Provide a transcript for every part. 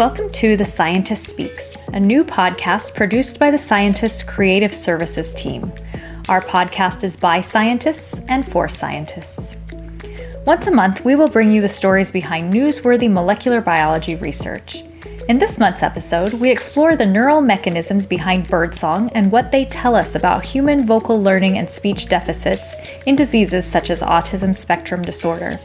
Welcome to The Scientist Speaks, a new podcast produced by the Scientist Creative Services team. Our podcast is by scientists and for scientists. Once a month, we will bring you the stories behind newsworthy molecular biology research. In this month's episode, we explore the neural mechanisms behind birdsong and what they tell us about human vocal learning and speech deficits in diseases such as autism spectrum disorder.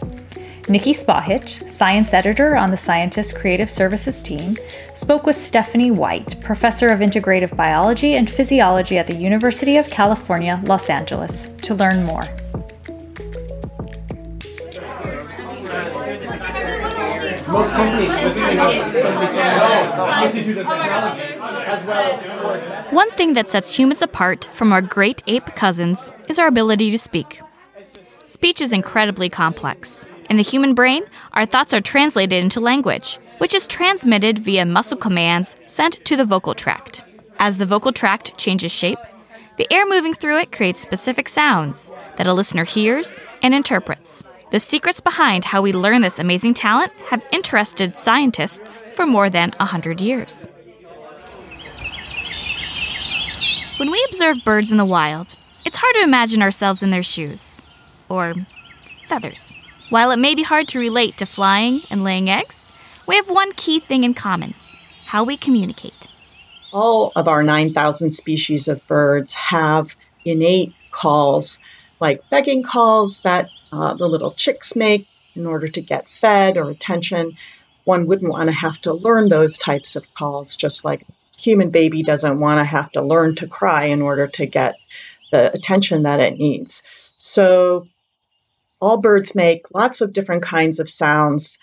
Niki Spahich, science editor on the Scientist Creative Services team, spoke with Stephanie White, professor of integrative biology and physiology at the University of California, Los Angeles, to learn more. Most companies One thing that sets humans apart from our great ape cousins is our ability to speak. Speech is incredibly complex. In the human brain, our thoughts are translated into language, which is transmitted via muscle commands sent to the vocal tract. As the vocal tract changes shape, the air moving through it creates specific sounds that a listener hears and interprets. The secrets behind how we learn this amazing talent have interested scientists for more than 100 years. When we observe birds in the wild, it's hard to imagine ourselves in their shoes or feathers. While it may be hard to relate to flying and laying eggs, we have one key thing in common how we communicate. All of our 9,000 species of birds have innate calls, like begging calls that uh, the little chicks make in order to get fed or attention. One wouldn't want to have to learn those types of calls, just like human baby doesn't want to have to learn to cry in order to get the attention that it needs. So all birds make lots of different kinds of sounds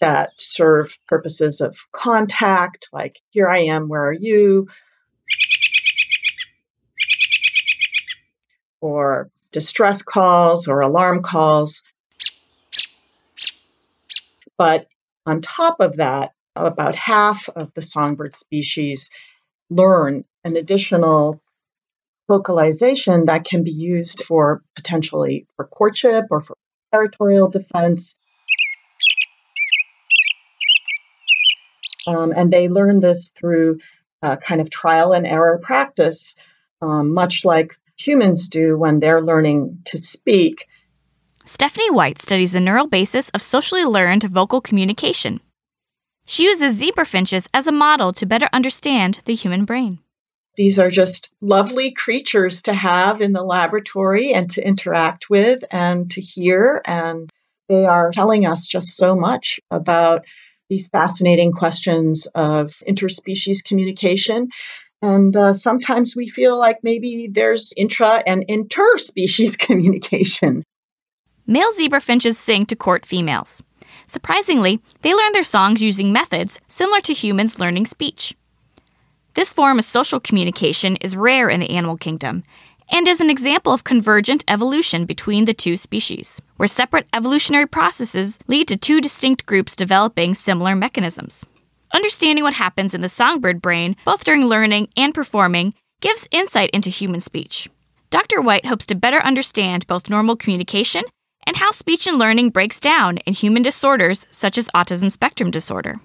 that serve purposes of contact, like here I am, where are you? Or distress calls or alarm calls. But on top of that, about half of the songbird species learn an additional vocalization that can be used for potentially for courtship or for territorial defense. Um, and they learn this through uh, kind of trial and error practice, um, much like humans do when they're learning to speak. Stephanie White studies the neural basis of socially learned vocal communication. She uses zebra finches as a model to better understand the human brain. These are just lovely creatures to have in the laboratory and to interact with and to hear. And they are telling us just so much about these fascinating questions of interspecies communication. And uh, sometimes we feel like maybe there's intra and interspecies communication. Male zebra finches sing to court females. Surprisingly, they learn their songs using methods similar to humans learning speech. This form of social communication is rare in the animal kingdom and is an example of convergent evolution between the two species, where separate evolutionary processes lead to two distinct groups developing similar mechanisms. Understanding what happens in the songbird brain, both during learning and performing, gives insight into human speech. Dr. White hopes to better understand both normal communication and how speech and learning breaks down in human disorders such as autism spectrum disorder.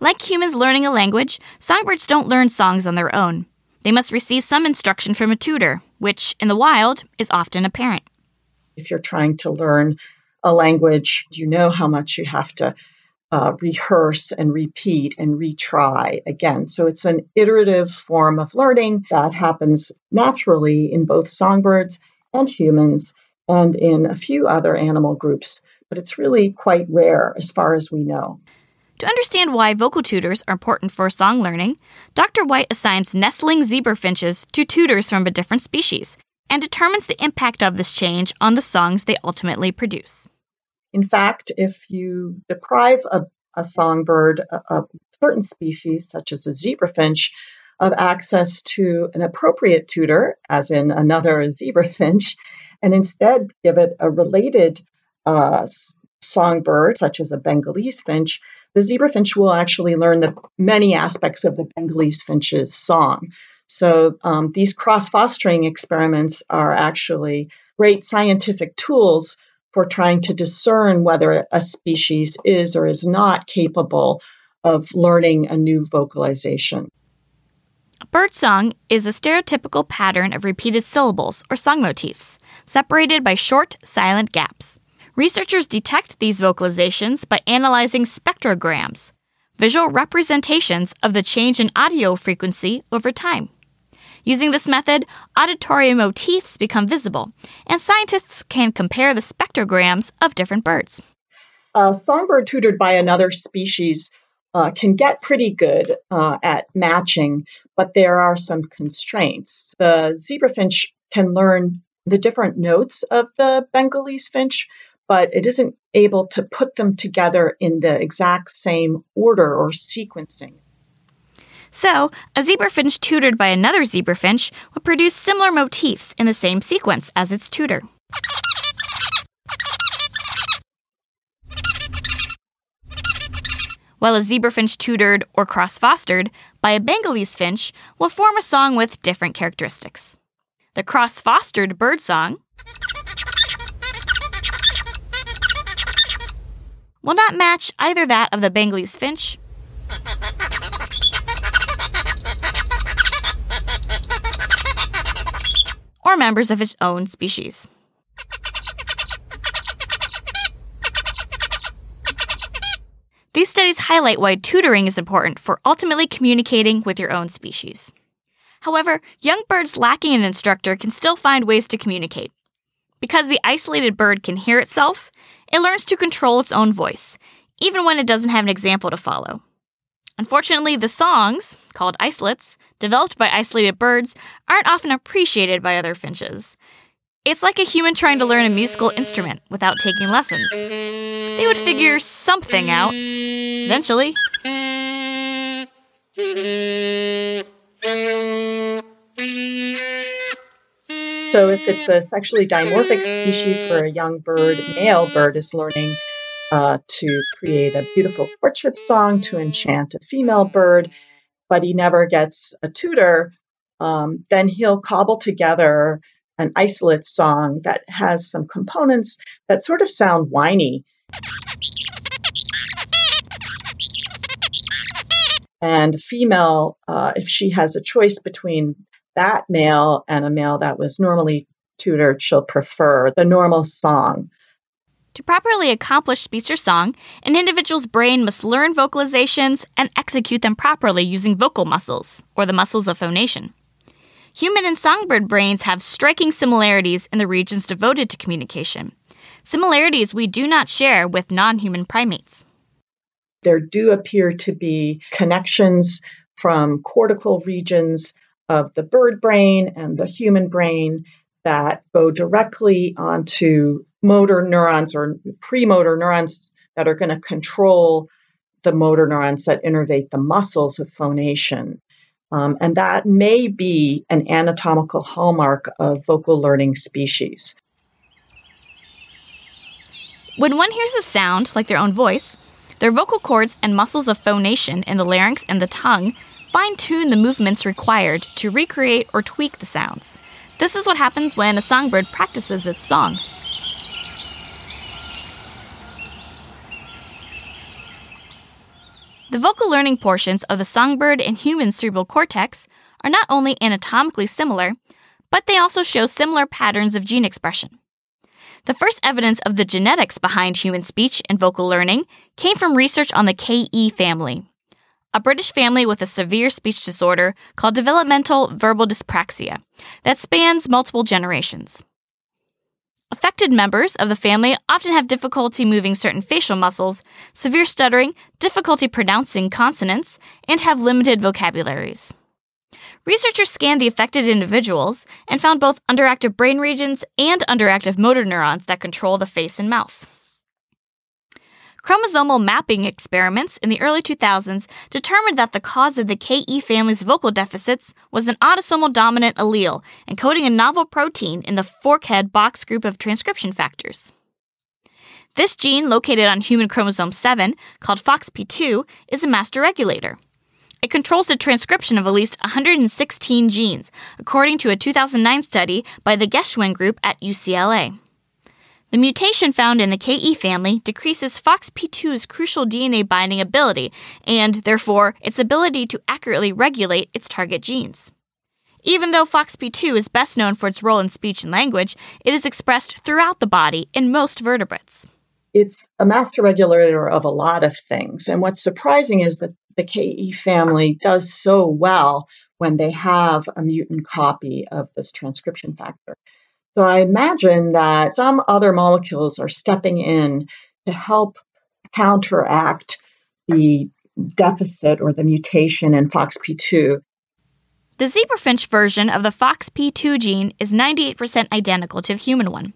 Like humans learning a language, songbirds don't learn songs on their own. They must receive some instruction from a tutor, which, in the wild, is often a parent. If you're trying to learn a language, you know how much you have to uh, rehearse and repeat and retry again. So it's an iterative form of learning that happens naturally in both songbirds and humans and in a few other animal groups, but it's really quite rare as far as we know. To understand why vocal tutors are important for song learning, Dr. White assigns nestling zebra finches to tutors from a different species and determines the impact of this change on the songs they ultimately produce. In fact, if you deprive a, a songbird, a certain species, such as a zebra finch, of access to an appropriate tutor, as in another zebra finch, and instead give it a related uh, songbird, such as a Bengalese finch, the zebra finch will actually learn the many aspects of the Bengalese finch's song. So um, these cross fostering experiments are actually great scientific tools for trying to discern whether a species is or is not capable of learning a new vocalization. Birdsong is a stereotypical pattern of repeated syllables or song motifs, separated by short, silent gaps. Researchers detect these vocalizations by analyzing spectrograms, visual representations of the change in audio frequency over time. Using this method, auditory motifs become visible, and scientists can compare the spectrograms of different birds. A songbird tutored by another species uh, can get pretty good uh, at matching, but there are some constraints. The zebrafinch can learn the different notes of the Bengalese finch, but it isn't able to put them together in the exact same order or sequencing. So, a zebrafinch tutored by another zebrafinch will produce similar motifs in the same sequence as its tutor. While a zebrafinch tutored or cross fostered by a Bengalese finch will form a song with different characteristics. The cross fostered bird will not match either that of the Bengalese finch or members of its own species. These studies highlight why tutoring is important for ultimately communicating with your own species. However, young birds lacking an instructor can still find ways to communicate. Because the isolated bird can hear itself, it learns to control its own voice, even when it doesn't have an example to follow. Unfortunately, the songs, called isolates, developed by isolated birds, aren't often appreciated by other finches. It's like a human trying to learn a musical instrument without taking lessons. They would figure something out, eventually. So, if it's a sexually dimorphic species where a young bird, male bird, is learning uh, to create a beautiful courtship song to enchant a female bird, but he never gets a tutor, um, then he'll cobble together an isolate song that has some components that sort of sound whiny. And female, uh, if she has a choice between that male and a male that was normally tutored, she'll prefer the normal song. To properly accomplish speech or song, an individual's brain must learn vocalizations and execute them properly using vocal muscles, or the muscles of phonation. Human and songbird brains have striking similarities in the regions devoted to communication, similarities we do not share with non human primates. There do appear to be connections from cortical regions of the bird brain and the human brain that go directly onto motor neurons or premotor neurons that are going to control the motor neurons that innervate the muscles of phonation. Um, and that may be an anatomical hallmark of vocal learning species. When one hears a sound, like their own voice, their vocal cords and muscles of phonation in the larynx and the tongue fine tune the movements required to recreate or tweak the sounds. This is what happens when a songbird practices its song. The vocal learning portions of the songbird and human cerebral cortex are not only anatomically similar, but they also show similar patterns of gene expression. The first evidence of the genetics behind human speech and vocal learning came from research on the KE family, a British family with a severe speech disorder called developmental verbal dyspraxia that spans multiple generations. Affected members of the family often have difficulty moving certain facial muscles, severe stuttering, difficulty pronouncing consonants, and have limited vocabularies. Researchers scanned the affected individuals and found both underactive brain regions and underactive motor neurons that control the face and mouth. Chromosomal mapping experiments in the early 2000s determined that the cause of the KE family's vocal deficits was an autosomal dominant allele encoding a novel protein in the forkhead box group of transcription factors. This gene, located on human chromosome 7, called FOXP2, is a master regulator. It controls the transcription of at least 116 genes, according to a 2009 study by the Geschwind Group at UCLA. The mutation found in the KE family decreases FOXP2's crucial DNA binding ability and, therefore, its ability to accurately regulate its target genes. Even though FOXP2 is best known for its role in speech and language, it is expressed throughout the body in most vertebrates. It's a master regulator of a lot of things. And what's surprising is that the KE family does so well when they have a mutant copy of this transcription factor. So I imagine that some other molecules are stepping in to help counteract the deficit or the mutation in FOXP2. The zebrafinch version of the FOXP2 gene is 98% identical to the human one.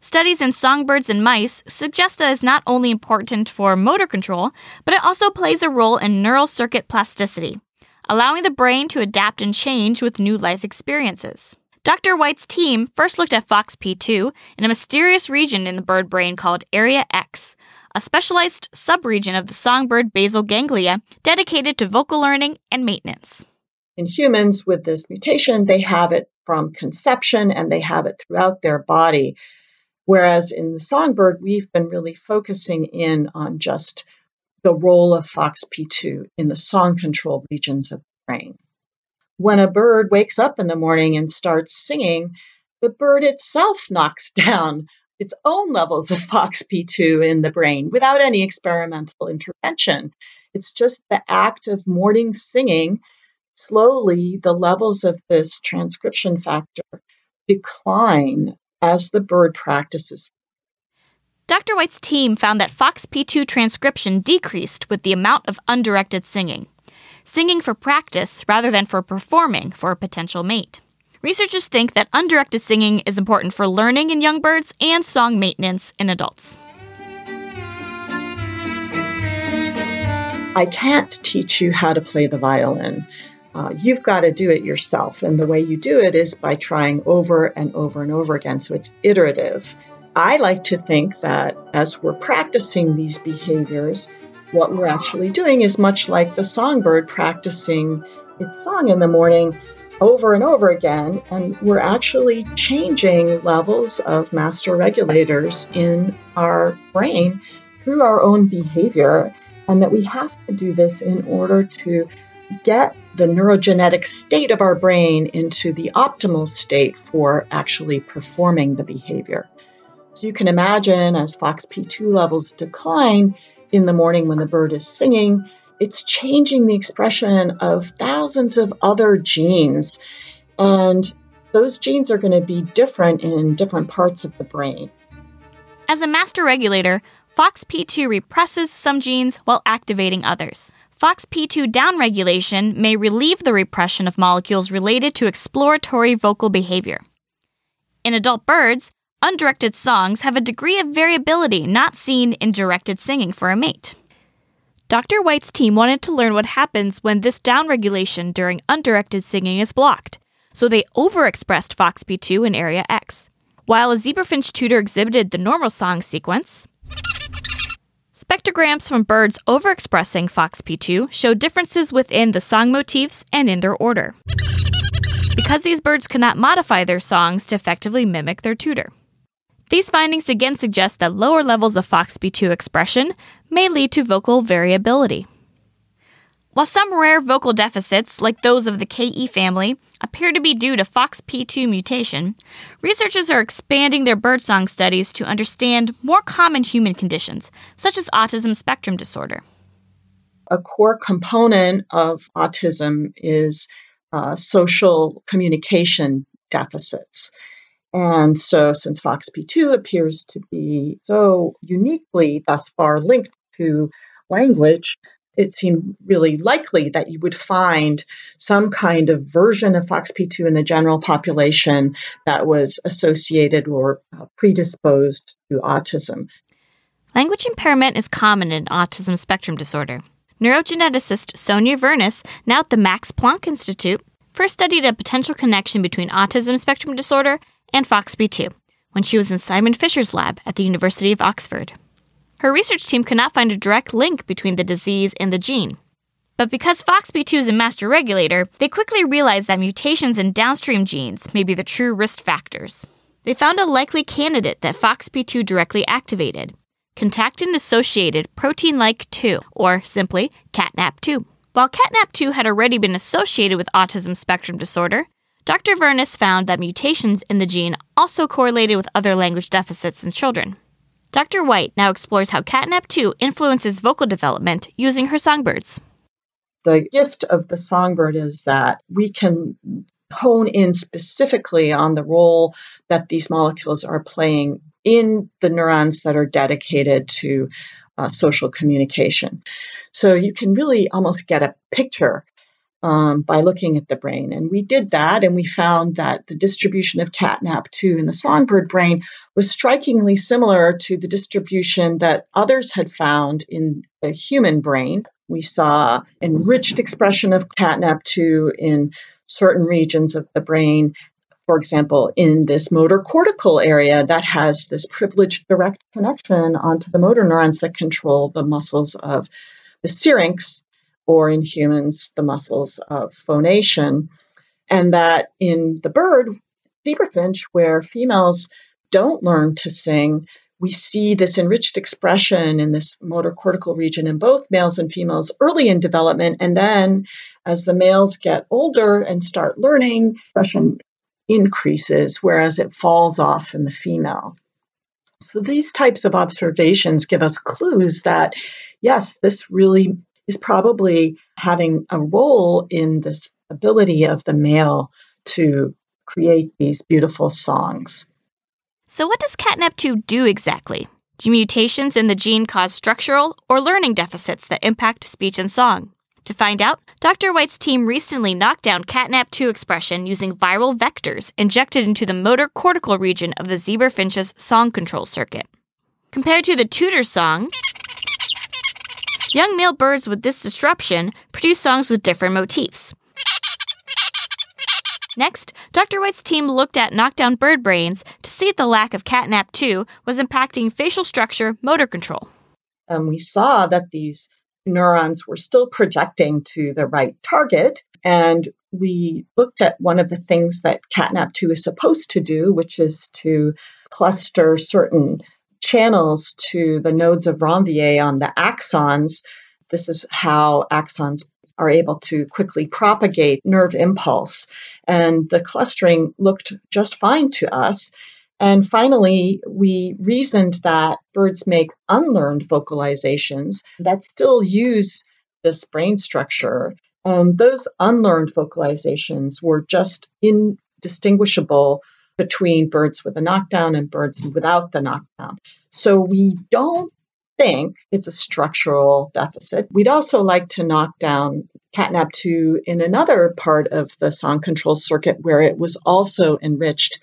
Studies in songbirds and mice suggest that it's not only important for motor control, but it also plays a role in neural circuit plasticity, allowing the brain to adapt and change with new life experiences. Dr. White's team first looked at FOXP2 in a mysterious region in the bird brain called Area X, a specialized subregion of the songbird basal ganglia dedicated to vocal learning and maintenance. In humans with this mutation, they have it from conception and they have it throughout their body. Whereas in the songbird, we've been really focusing in on just the role of FOXP2 in the song control regions of the brain. When a bird wakes up in the morning and starts singing, the bird itself knocks down its own levels of FOXP2 in the brain without any experimental intervention. It's just the act of morning singing. Slowly, the levels of this transcription factor decline as the bird practices. Dr. White's team found that FOXP2 transcription decreased with the amount of undirected singing singing for practice rather than for performing for a potential mate. Researchers think that undirected singing is important for learning in young birds and song maintenance in adults. I can't teach you how to play the violin. Uh, you've got to do it yourself. And the way you do it is by trying over and over and over again. So it's iterative. I like to think that as we're practicing these behaviors, what we're actually doing is much like the songbird practicing its song in the morning over and over again, and we're actually changing levels of master regulators in our brain through our own behavior, and that we have to do this in order to get the neurogenetic state of our brain into the optimal state for actually performing the behavior. So you can imagine as FOXP2 levels decline, in the morning when the bird is singing, it's changing the expression of thousands of other genes. And those genes are going to be different in different parts of the brain. As a master regulator, FOXP2 represses some genes while activating others. FOXP2 downregulation may relieve the repression of molecules related to exploratory vocal behavior. In adult birds, undirected songs have a degree of variability not seen in directed singing for a mate. Dr. White's team wanted to learn what happens when this downregulation during undirected singing is blocked, so they overexpressed FOXP2 in area X. While a zebrafinch tutor exhibited the normal song sequence, spectrograms from birds overexpressing FOXP2 show differences within the song motifs and in their order. Because these birds could not modify their songs to effectively mimic their tutor. These findings again suggest that lower levels of FOXP2 expression may lead to vocal variability. While some rare vocal deficits, like those of the KE family, appear to be due to FOXP2 mutation, researchers are expanding their birdsong studies to understand more common human conditions, such as autism spectrum disorder. A core component of autism is uh, social communication deficits. And so, since FOXP2 appears to be so uniquely thus far linked to language, it seemed really likely that you would find some kind of version of FOXP2 in the general population that was associated or uh, predisposed to autism. Language impairment is common in autism spectrum disorder. Neurogeneticist Sonja Vernes, now at the Max Planck Institute, first studied a potential connection between autism spectrum disorder and FOXP2 when she was in Simon Fisher's lab at the University of Oxford. Her research team could not find a direct link between the disease and the gene. But because FOXP2 is a master regulator, they quickly realized that mutations in downstream genes may be the true risk factors. They found a likely candidate that FOXP2 directly activated, contactin associated protein like 2, or simply CNTNAP2. While CNTNAP2 had already been associated with autism spectrum disorder, Dr. Vernes found that mutations in the gene also correlated with other language deficits in children. Dr. White now explores how CNTNAP2 influences vocal development using her songbirds. The gift of the songbird is that we can hone in specifically on the role that these molecules are playing in the neurons that are dedicated to uh, social communication. So you can really almost get a picture um, by looking at the brain. And we did that, and we found that the distribution of CNTNAP2 in the songbird brain was strikingly similar to the distribution that others had found in the human brain. We saw enriched expression of CNTNAP2 in certain regions of the brain for example, in this motor cortical area that has this privileged direct connection onto the motor neurons that control the muscles of the syrinx, or in humans, the muscles of phonation. And that in the bird, zebra finch, where females don't learn to sing, we see this enriched expression in this motor cortical region in both males and females early in development. And then as the males get older and start learning, expression increases, whereas it falls off in the female. So these types of observations give us clues that, yes, this really is probably having a role in this ability of the male to create these beautiful songs. So, what does CNTNAP2 do exactly? Do mutations in the gene cause structural or learning deficits that impact speech and song? To find out, Dr. White's team recently knocked down CNTNAP2 expression using viral vectors injected into the motor cortical region of the zebrafinch's song control circuit. Compared to the tutor song, young male birds with this disruption produce songs with different motifs. Next, Dr. White's team looked at knockdown bird brains to see if the lack of CNTNAP2 was impacting facial structure motor control. And we saw that these neurons were still projecting to the right target. And we looked at one of the things that CNTNAP2 is supposed to do, which is to cluster certain channels to the nodes of Ranvier on the axons. This is how axons are able to quickly propagate nerve impulse. And the clustering looked just fine to us. And finally, we reasoned that birds make unlearned vocalizations that still use this brain structure. And those unlearned vocalizations were just indistinguishable between birds with a knockdown and birds without the knockdown. So we don't think it's a structural deficit. We'd also like to knock down CNTNAP2 in another part of the song control circuit where it was also enriched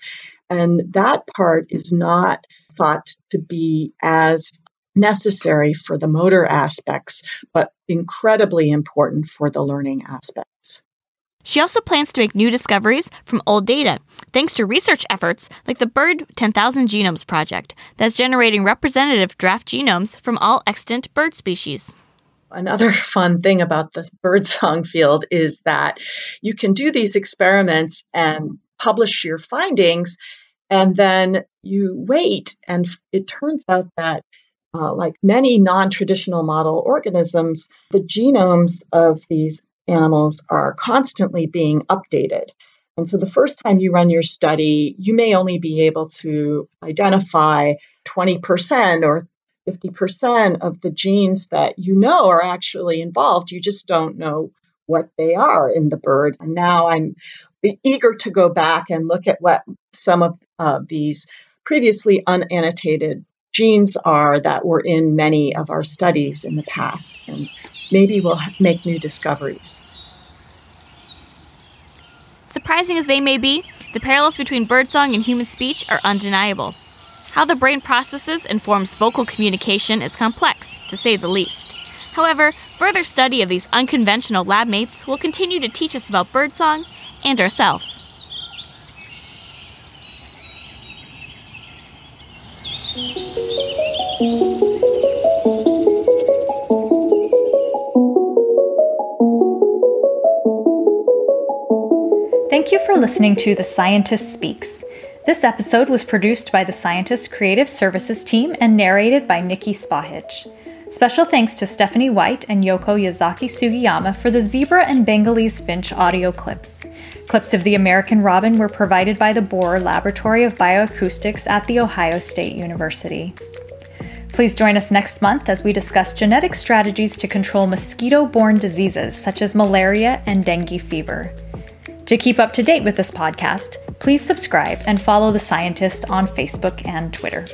and that part is not thought to be as necessary for the motor aspects, but incredibly important for the learning aspects. She also plans to make new discoveries from old data, thanks to research efforts like the Bird 10,000 Genomes Project, that's generating representative draft genomes from all extant bird species. Another fun thing about the birdsong field is that you can do these experiments and publish your findings, and then you wait, and it turns out that, uh, like many non traditional model organisms, the genomes of these animals are constantly being updated. And so the first time you run your study, you may only be able to identify 20% or 50% of the genes that you know are actually involved. You just don't know what they are in the bird. And now I'm eager to go back and look at what some of uh, these previously unannotated genes are that were in many of our studies in the past. And maybe we'll make new discoveries. Surprising as they may be, the parallels between birdsong and human speech are undeniable. How the brain processes and forms vocal communication is complex, to say the least. However, further study of these unconventional lab mates will continue to teach us about birdsong and ourselves. Thank you for listening to The Scientist Speaks, This episode was produced by the Scientist Creative Services team and narrated by Niki Spahich. Special thanks to Stephanie White and Yoko Yazaki Sugiyama for the zebra and Bengalese finch audio clips. Clips of the American robin were provided by the Borror Laboratory of Bioacoustics at The Ohio State University. Please join us next month as we discuss genetic strategies to control mosquito borne diseases such as malaria and dengue fever. To keep up to date with this podcast, please subscribe and follow The Scientist on Facebook and Twitter.